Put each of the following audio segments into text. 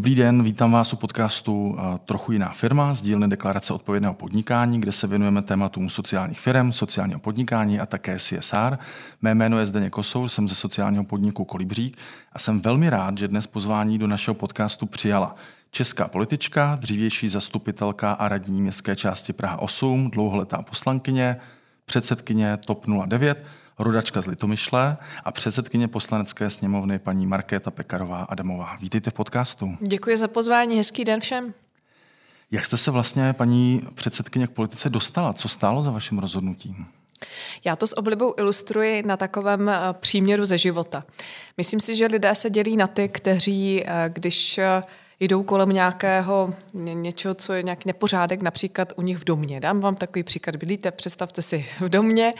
Dobrý den, vítám vás u podcastu Trochu jiná firma z dílny Deklarace odpovědného podnikání, kde se věnujeme tématům sociálních firm, sociálního podnikání a také CSR. Mé jméno je Zdeněk Kosoul, jsem ze sociálního podniku Kolibřík a jsem velmi rád, že dnes pozvání do našeho podcastu přijala česká politička, dřívější zastupitelka a radní městské části Praha 8, dlouholetá poslankyně, předsedkyně TOP 09, rodačka z Litomyšle a předsedkyně poslanecké sněmovny paní Markéta Pekarová Adamová. Vítejte v podcastu. Děkuji za pozvání, hezký den všem. Jak jste se vlastně, paní předsedkyně, k politice dostala? Co stálo za vaším rozhodnutím? Já to s oblibou ilustruji na takovém eh, příměru ze života. Myslím si, že lidé se dělí na ty, kteří, eh, když eh, jdou kolem nějakého něčeho, co je nějaký nepořádek, například u nich v domě. Dám vám takový příklad. Bydlíte, představte si v domě,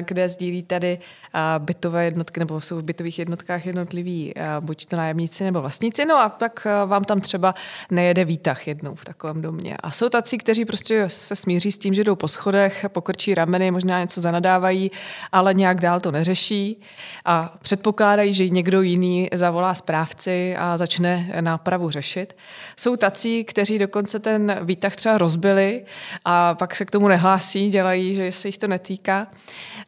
kde sdílí tady bytové jednotky, nebo jsou v bytových jednotkách jednotliví buď to nájemníci nebo vlastníci, no a tak vám tam třeba nejede výtah jednou v takovém domě. A jsou tací, kteří prostě se smíří s tím, že jdou po schodech, pokrčí rameny, možná něco zanadávají, ale nějak dál to neřeší a předpokládají, že někdo jiný zavolá správci a začne nápravu řešit řešit. Jsou tací, kteří dokonce ten výtah třeba rozbili a pak se k tomu nehlásí, dělají, že se jich to netýká.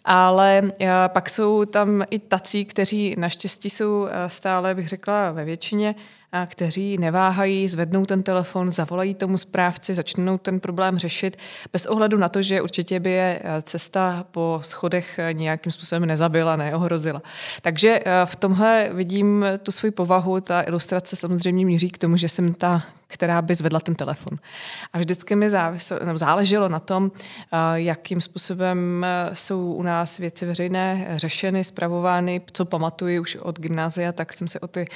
Ale eh, pak jsou tam i tací, kteří naštěstí jsou eh, stále, bych řekla, ve většině, kteří neváhají, zvednou ten telefon, zavolají tomu správci, začnou ten problém řešit, bez ohledu na to, že určitě by je eh, cesta po schodech nějakým způsobem nezabila, neohrozila. Takže v tomhle vidím tu svoji povahu, ta ilustrace samozřejmě míří k tomu, že jsem ta která by zvedla ten telefon. A vždycky mi záleželo na tom, jakým způsobem jsou u nás věci veřejné řešeny, zpravovány. Co pamatuji už od gymnázia, tak jsem se o ty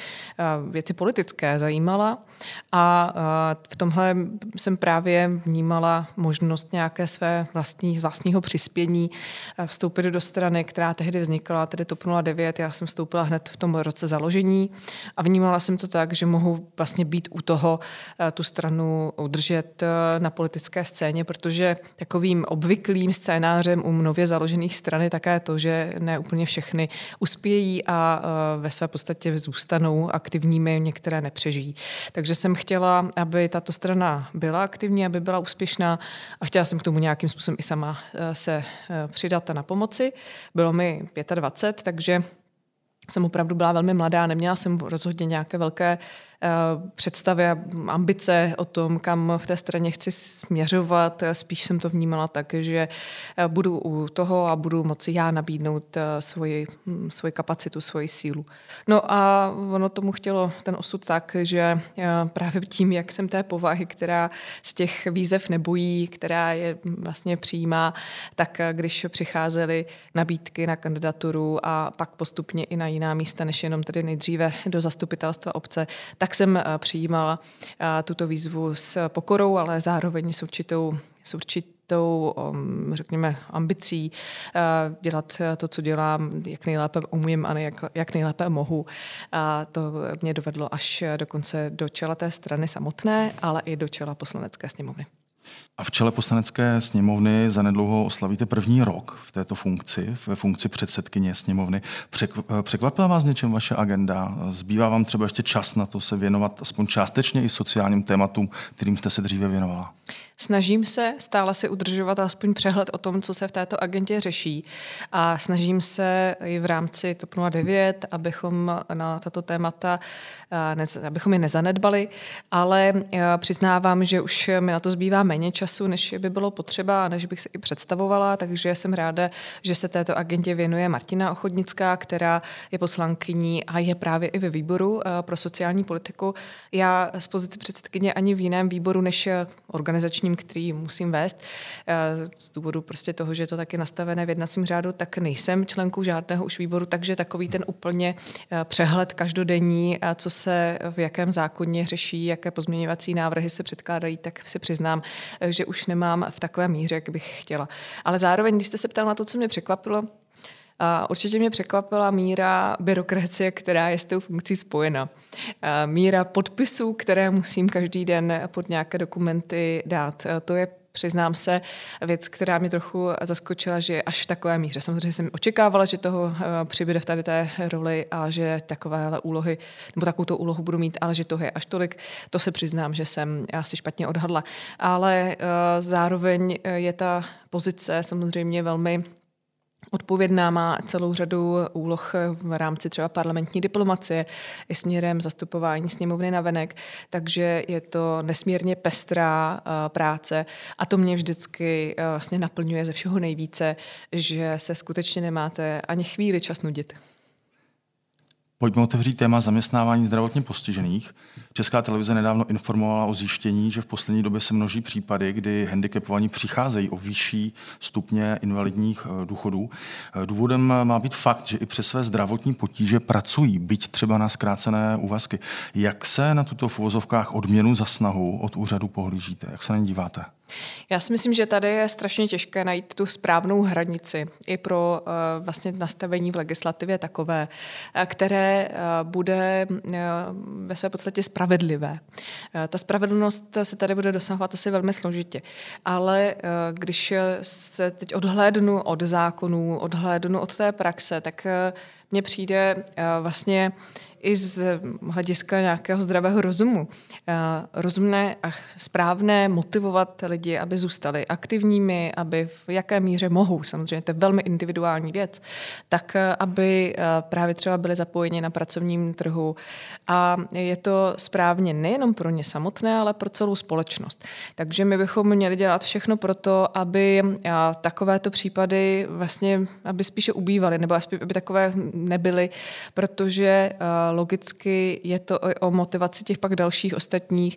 věci politické zajímala. A v tomhle jsem právě vnímala možnost nějaké své vlastní, vlastního přispění vstoupit do strany, která tehdy vznikla, tedy TOP 09. Já jsem vstoupila hned v tom roce založení a vnímala jsem to tak, že mohu vlastně být u toho, Eh, tu stranu udržet eh, na politické scéně, protože takovým obvyklým scénářem u nově založených stran je také to, že ne úplně všechny uspějí a eh, ve své podstatě zůstanou aktivními, některé nepřežijí. Takže jsem chtěla, aby tato strana byla aktivní, aby byla úspěšná a chtěla jsem k tomu nějakým způsobem i sama se přidat a na pomoci. Bylo mi 25, takže jsem opravdu byla velmi mladá, neměla jsem rozhodně nějaké velké Eh, představy a ambice o tom, kam v té straně chci směřovat. Spíš jsem to vnímala tak, že eh, budu u toho a budu moci já nabídnout eh, svoji, hm, svoji kapacitu, svoji sílu. No a ono tomu chtělo ten osud tak, že právě tím, jak jsem té povahy, která z těch výzev nebojí, která je vlastně přijímá, tak když přicházely nabídky na kandidaturu a pak postupně i na jiná místa, než jenom tedy nejdříve do zastupitelstva obce, tak tak jsem eh, přijímala eh, tuto výzvu s pokorou, ale zároveň s určitou, s určitou um, řekněme, ambicí eh, dělat to, co dělám, jak nejlépe umím a jak, jak nejlépe mohu. A to mě dovedlo až dokonce do čela té strany samotné, ale i do čela poslanecké sněmovny. A v čele poslanecké sněmovny zanedlouho oslavíte první rok v této funkci, ve funkci předsedkyně sněmovny. Překvapila vás něčem vaše agenda? Zbývá vám třeba ještě čas na to se věnovat aspoň částečně i sociálním tématům, kterým jste se dříve věnovala? Snažím se stále si udržovat aspoň přehled o tom, co se v této agentě řeší a snažím se i v rámci TOP 09, abychom na tato témata, abychom je nezanedbali, ale přiznávám, že už mi na to zbývá méně času, než by bylo potřeba než bych se i představovala, takže jsem ráda, že se této agentě věnuje Martina Ochodnická, která je poslankyní a je právě i ve výboru pro sociální politiku. Já z pozice předsedkyně ani v jiném výboru než organizační dnešním, který musím vést, eh, z důvodu prostě toho, že je to taky nastavené v jednacím řádu, tak nejsem členkou žádného už výboru, takže takový ten úplně eh, přehled každodenní, co se v jakém zákoně řeší, jaké pozměňovací návrhy se předkládají, tak si přiznám, eh, že už nemám v takové míře, jak bych chtěla. Ale zároveň, když jste se ptal na to, co mě překvapilo, a určitě mě překvapila míra byrokracie, která je s tou funkcí spojena. A míra podpisů, které musím každý den pod nějaké dokumenty dát. To je přiznám se, věc, která mě trochu zaskočila, že až v takové míře. Samozřejmě jsem očekávala, že toho přibude v tady té roli a že takovéhle úlohy, nebo takovou úlohu budu mít, ale že toho je až tolik, to se přiznám, že jsem asi špatně odhadla. Ale zároveň je ta pozice samozřejmě velmi odpovědná, má celou řadu úloh v rámci třeba parlamentní diplomacie i směrem zastupování sněmovny na venek, takže je to nesmírně pestrá eh, práce a to mě vždycky eh, vlastně naplňuje ze všeho nejvíce, že se skutečně nemáte ani chvíli čas nudit. Pojďme otevřít téma zaměstnávání zdravotně postižených. Česká televize nedávno informovala o zjištění, že v poslední době se množí případy, kdy handicapovaní přicházejí o vyšší stupně invalidních eh, důchodů. Eh, důvodem má být fakt, že i přes své zdravotní potíže pracují, byť třeba na zkrácené úvazky. Jak se na tuto v uvozovkách odměnu za snahu od úřadu pohlížíte? Jak se na ní díváte? Já si myslím, že tady je strašně těžké najít tu správnou hranici i pro uh, vlastně nastavení v legislativě takové, eh, které uh, bude uh, ve své podstatě spravedlivé. Ta spravedlnost se tady bude dosahovat asi velmi složitě, ale když se teď odhlédnu od zákonů, odhlédnu od té praxe, tak mně přijde uh, vlastně i z hlediska nějakého zdravého rozumu. Eh, rozumné a správné motivovat lidi, aby zůstali aktivními, aby v jaké míře mohou, samozřejmě to je velmi individuální věc, tak eh, aby eh, právě třeba byli zapojeni na pracovním trhu. A je to správně nejenom pro ně samotné, ale pro celou společnost. Takže my bychom měli dělat všechno pro to, aby takovéto případy vlastně, aby spíše ubývaly, nebo aby takové nebyly, protože logicky je to o motivaci těch pak dalších ostatních,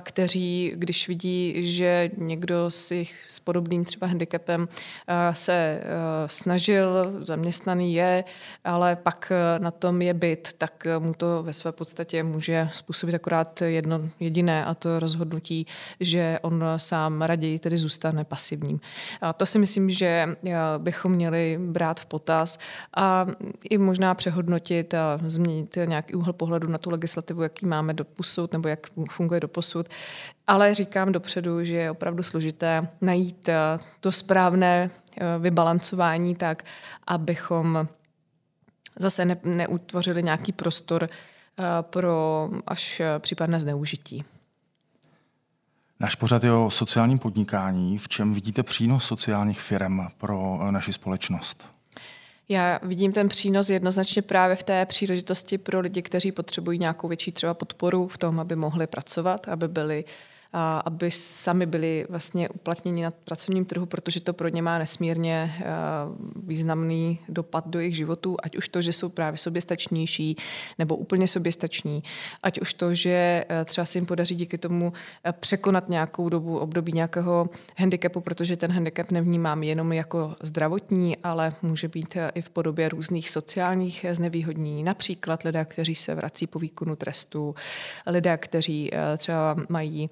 kteří, když vidí, že někdo s, jich, s podobným třeba handicapem se snažil, zaměstnaný je, ale pak na tom je byt, tak mu to ve své podstatě může způsobit akorát jedno jediné a to rozhodnutí, že on sám raději tedy zůstane pasivním. A to si myslím, že bychom měli brát v potaz a i možná přehodnotit a změnit nějaký úhel pohledu na tu legislativu, jaký máme do posud nebo jak funguje do posud. Ale říkám dopředu, že je opravdu složité najít eh, to správné eh, vybalancování tak, abychom zase ne, neutvořili nějaký prostor eh, pro až případné zneužití. Náš pořad je o sociálním podnikání. V čem vidíte přínos sociálních firm pro naši společnost? Já vidím ten přínos jednoznačně právě v té příležitosti pro lidi, kteří potřebují nějakou větší třeba podporu v tom, aby mohli pracovat, aby byli uh, a aby sami byli vlastně uplatněni na pracovním trhu, protože to pro ně má nesmírně eh, významný dopad do jejich životů, ať už to, že jsou právě soběstačnější nebo úplně soběstační, ať už to, že eh, třeba se jim podaří díky tomu eh, překonat nějakou dobu, období nějakého handicapu, protože ten handicap nevnímám jenom jako zdravotní, ale může být i v podobě různých sociálních znevýhodnění, například lidé, kteří se vrací po výkonu trestu, lidé, kteří třeba mají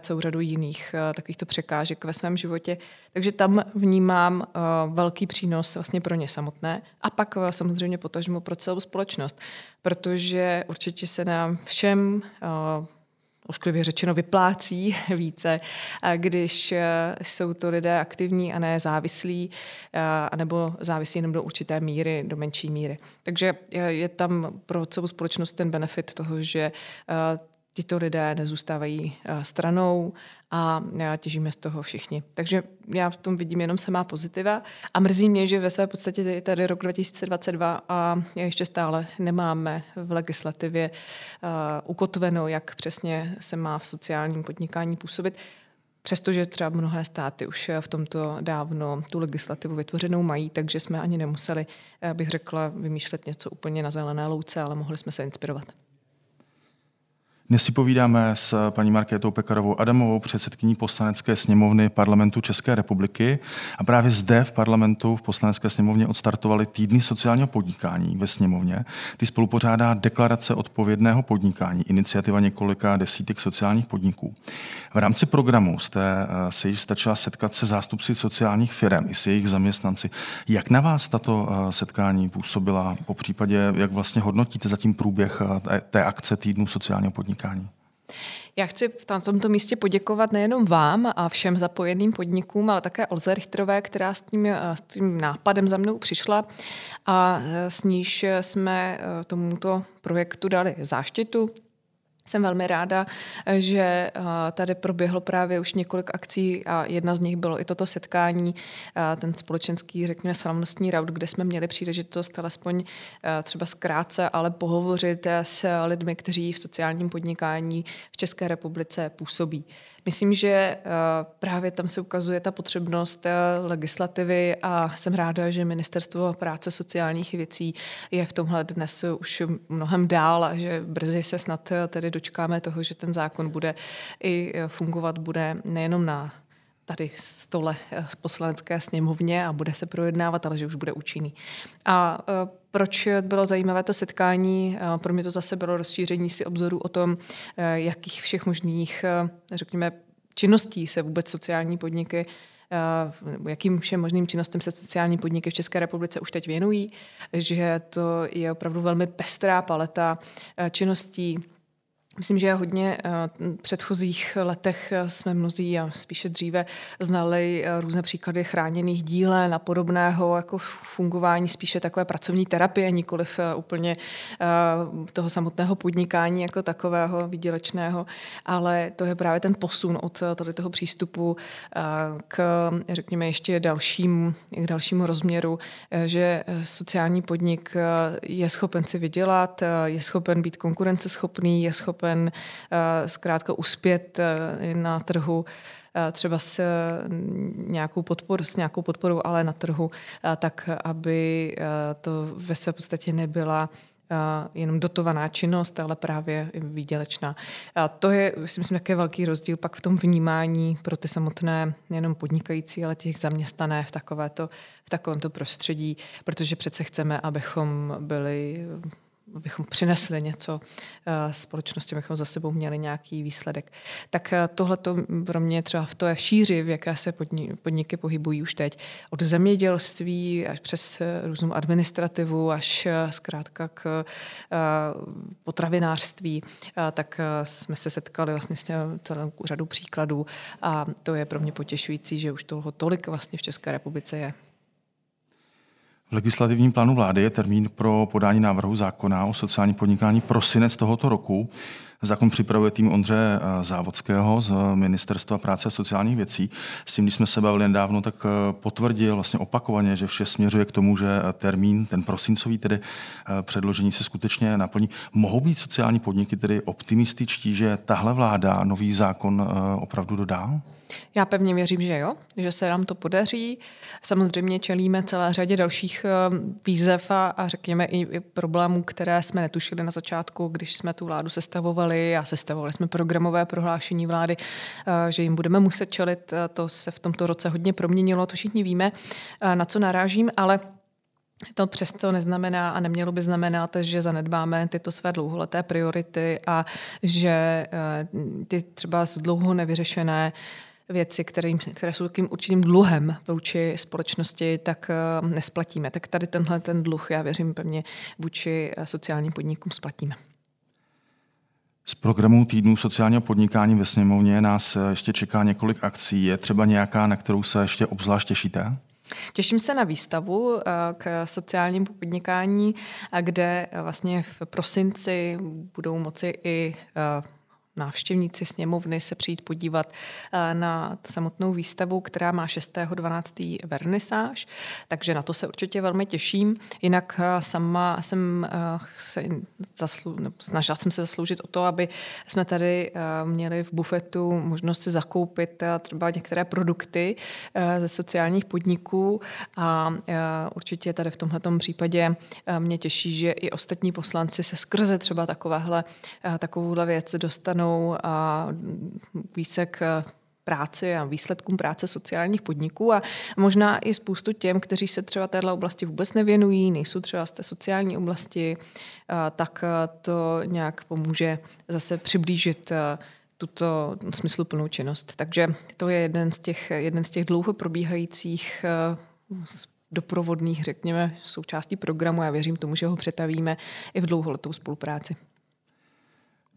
celou řadu jiných takovýchto překážek ve svém životě. Takže tam vnímám velký přínos vlastně pro ně samotné a pak samozřejmě potažmu pro celou společnost, protože určitě se nám všem ošklivě řečeno vyplácí více, když jsou to lidé aktivní a ne závislí, anebo závislí jenom do určité míry, do menší míry. Takže je tam pro celou společnost ten benefit toho, že tito lidé nezůstávají eh, stranou a těžíme z toho všichni. Takže já v tom vidím jenom samá pozitiva a mrzí mě, že ve své podstatě je tady rok 2022 a ještě stále nemáme v legislativě uh, ukotveno, jak přesně se má v sociálním podnikání působit. Přestože třeba mnohé státy už v tomto dávno tu legislativu vytvořenou mají, takže jsme ani nemuseli, eh, bych řekla, vymýšlet něco úplně na zelené louce, ale mohli jsme se inspirovat. Dnes si povídáme s paní Markétou Pekarovou Adamovou, předsedkyní poslanecké sněmovny parlamentu České republiky. A právě zde v parlamentu v poslanecké sněmovně odstartovali týdny sociálního podnikání ve sněmovně. Ty spolupořádá deklarace odpovědného podnikání, iniciativa několika desítek sociálních podniků. V rámci programu jste eh, se již stačila setkat se zástupci sociálních firm i s jejich zaměstnanci. Jak na vás tato eh, setkání působila? Po případě, jak vlastně hodnotíte zatím průběh eh, té akce týdnu sociálního podnikání? Já chci v tomto místě poděkovat nejenom vám a všem zapojeným podnikům, ale také Olze Richterové, která s tím, s tím nápadem za mnou přišla a s níž jsme tomuto projektu dali záštitu, jsem velmi ráda, že eh, tady proběhlo právě už několik akcí a jedna z nich bylo i toto setkání, eh, ten společenský, řekněme, slavnostní raut, kde jsme měli příležitost alespoň eh, třeba zkrátce, ale pohovořit s lidmi, kteří v sociálním podnikání v České republice působí. Myslím, že eh, právě tam se ukazuje ta potřebnost eh, legislativy a jsem ráda, že Ministerstvo práce sociálních věcí je v tomhle dnes už mnohem dál a že brzy se snad eh, tedy dočkáme toho, že ten zákon bude i fungovat, bude nejenom na tady stole v poslanecké sněmovně a bude se projednávat, ale že už bude účinný. A proč bylo zajímavé to setkání? Pro mě to zase bylo rozšíření si obzoru o tom, jakých všech možných, řekněme, činností se vůbec sociální podniky jakým všem možným činnostem se sociální podniky v České republice už teď věnují, že to je opravdu velmi pestrá paleta činností, Myslím, že hodně eh, v předchozích letech eh, jsme mnozí a spíše dříve znali eh, různé příklady chráněných dílen a podobného jako fungování spíše takové pracovní terapie, nikoliv úplně toho samotného podnikání jako takového výdělečného, ale to je právě ten posun od tady toho přístupu k, řekněme, ještě dalšímu, k dalšímu rozměru, že sociální podnik je schopen si vydělat, je schopen být konkurenceschopný, je schopen schopen eh, zkrátka uspět eh, na trhu eh, třeba s nějakou, podpor, s nějakou podporou, ale na trhu, tak aby to ve své podstatě nebyla jenom dotovaná činnost, ale právě výdělečná. A to je, si myslím, také velký rozdíl pak v tom vnímání pro ty samotné nejenom podnikající, ale těch zaměstnané v, takovéto, v takovémto prostředí, protože přece chceme, abychom byli abychom přinesli něco eh, společnosti, abychom za sebou měli nějaký výsledek. Tak eh, tohle to pro mě třeba v té šíři, v jaké se podniky pohybují už teď, od zemědělství až přes eh, různou administrativu, až zkrátka k potravinářství, tak jsme se setkali vlastně s celou řadu příkladů a to je pro mě potěšující, že už toho tolik vlastně v České republice je. V legislativním plánu vlády je termín pro podání návrhu zákona o sociální podnikání prosinec tohoto roku. Zákon připravuje tým Ondře eh, Závodského z Ministerstva práce a sociálních věcí. S tím, když jsme se bavili nedávno, tak eh, potvrdil vlastně opakovaně, že vše směřuje k tomu, že eh, termín, ten prosincový tedy předložení se skutečně naplní. Mohou být sociální podniky tedy optimističtí, že tahle vláda nový zákon opravdu dodá? Já pevně věřím, že jo, že se nám to podaří. Samozřejmě čelíme celé řadě dalších eh, výzev a, a řekněme i, i problémů, které jsme netušili na začátku, když jsme tu vládu sestavovali a sestavovali jsme programové prohlášení vlády, eh, že jim budeme muset čelit. Eh, to se v tomto roce hodně proměnilo, to všichni víme, na co narážím, ale to přesto neznamená a nemělo by znamenat, že zanedbáme tyto své dlouholeté priority a že ty třeba z dlouho nevyřešené věci, kterým, které jsou takým určitým dluhem vůči společnosti, tak eh, nesplatíme. Tak tady tenhle ten dluh, já věřím pevně, vůči eh, sociálním podnikům splatíme. Z programu týdnu sociálního podnikání ve sněmovně nás eh, ještě čeká několik akcí. Je třeba nějaká, na kterou se ještě obzvlášť těšíte? Těším se na výstavu k sociálnímu podnikání, kde vlastně v prosinci budou moci i návštěvníci sněmovny se přijít podívat eh, na samotnou výstavu, která má 6.12. vernisáž, takže na to se určitě velmi těším. Jinak eh, sama jsem eh, se zaslu, snažila jsem se zasloužit o to, aby jsme tady měli v bufetu možnost si zakoupit třeba některé produkty ze sociálních podniků a určitě tady v tomhle případě mě těší, že i ostatní poslanci se skrze třeba takovéhle, takovouhle věc dostanou a více k práci a výsledkům práce sociálních podniků a možná i spoustu těm, kteří se třeba téhle oblasti vůbec nevěnují, nejsou třeba z té sociální oblasti, tak to nějak pomůže zase přiblížit tuto smysluplnou činnost. Takže to je jeden z těch, jeden z těch dlouho probíhajících doprovodných, řekněme, součástí programu. Já věřím tomu, že ho přetavíme i v dlouholetou spolupráci.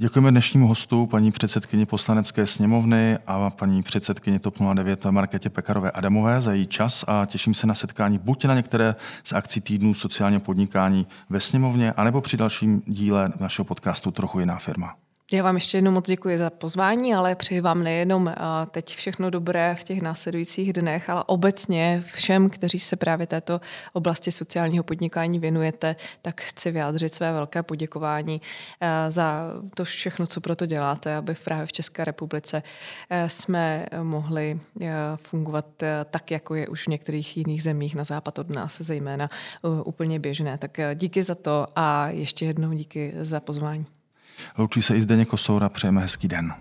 Děkujeme dnešnímu hostu, paní předsedkyni poslanecké sněmovny a paní předsedkyni TOP 09 Marketě Pekarové Adamové za její čas a těším se na setkání buď na některé z akcí týdnů sociálního podnikání ve sněmovně, anebo při dalším díle našeho podcastu Trochu jiná firma. Já vám ještě jednou moc děkuji za pozvání, ale přeji vám nejenom teď všechno dobré v těch následujících dnech, ale obecně všem, kteří se právě této oblasti sociálního podnikání věnujete, tak chci vyjádřit své velké poděkování za to všechno, co pro to děláte, aby právě v České republice jsme mohli fungovat tak, jako je už v některých jiných zemích na západ od nás zejména úplně běžné. Tak díky za to a ještě jednou díky za pozvání. Loučí se i Zdeněk Kosoura, přejeme hezký den.